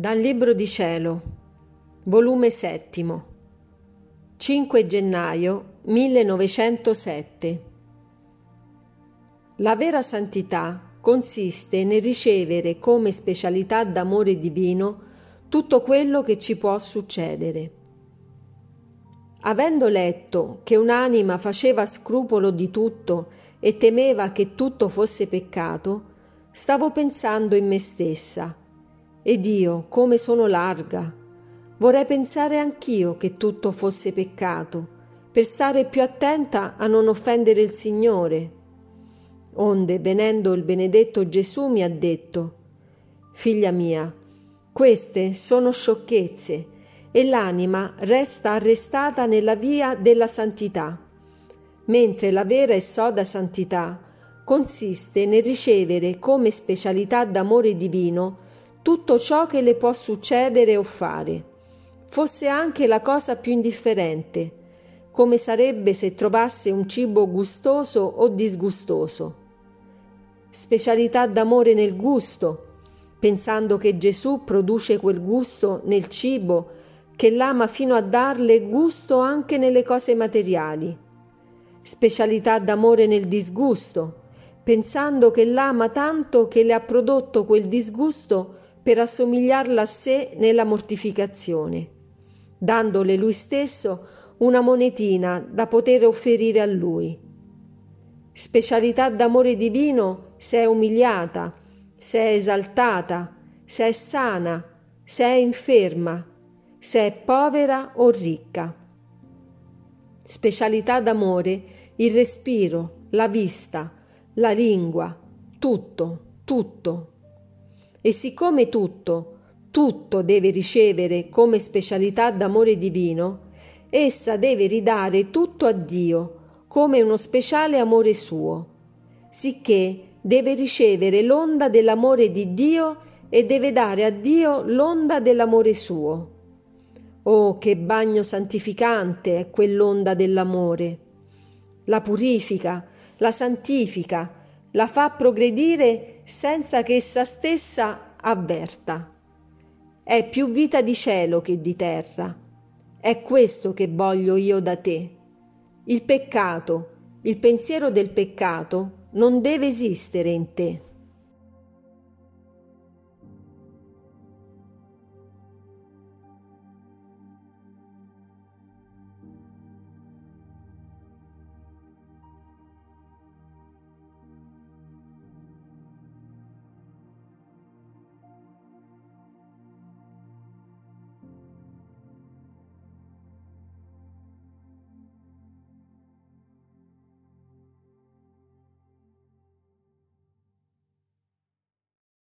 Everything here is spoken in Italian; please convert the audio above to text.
Dal Libro di Cielo, volume settimo, 5 gennaio 1907. La vera santità consiste nel ricevere come specialità d'amore divino tutto quello che ci può succedere. Avendo letto che un'anima faceva scrupolo di tutto e temeva che tutto fosse peccato, stavo pensando in me stessa ed io, come sono larga, vorrei pensare anch'io che tutto fosse peccato, per stare più attenta a non offendere il Signore. Onde, venendo il benedetto Gesù, mi ha detto, Figlia mia, queste sono sciocchezze e l'anima resta arrestata nella via della santità, mentre la vera e soda santità consiste nel ricevere come specialità d'amore divino tutto ciò che le può succedere o fare, fosse anche la cosa più indifferente, come sarebbe se trovasse un cibo gustoso o disgustoso. Specialità d'amore nel gusto, pensando che Gesù produce quel gusto nel cibo che l'ama fino a darle gusto anche nelle cose materiali. Specialità d'amore nel disgusto, pensando che l'ama tanto che le ha prodotto quel disgusto per assomigliarla a sé nella mortificazione, dandole lui stesso una monetina da poter offerire a lui. Specialità d'amore divino se è umiliata, se è esaltata, se è sana, se è inferma, se è povera o ricca. Specialità d'amore il respiro, la vista, la lingua, tutto, tutto, e siccome tutto, tutto deve ricevere come specialità d'amore divino, essa deve ridare tutto a Dio come uno speciale amore suo, sicché deve ricevere l'onda dell'amore di Dio e deve dare a Dio l'onda dell'amore suo. Oh, che bagno santificante è quell'onda dell'amore! La purifica, la santifica, la fa progredire senza che essa stessa avverta. È più vita di cielo che di terra. È questo che voglio io da te. Il peccato, il pensiero del peccato non deve esistere in te.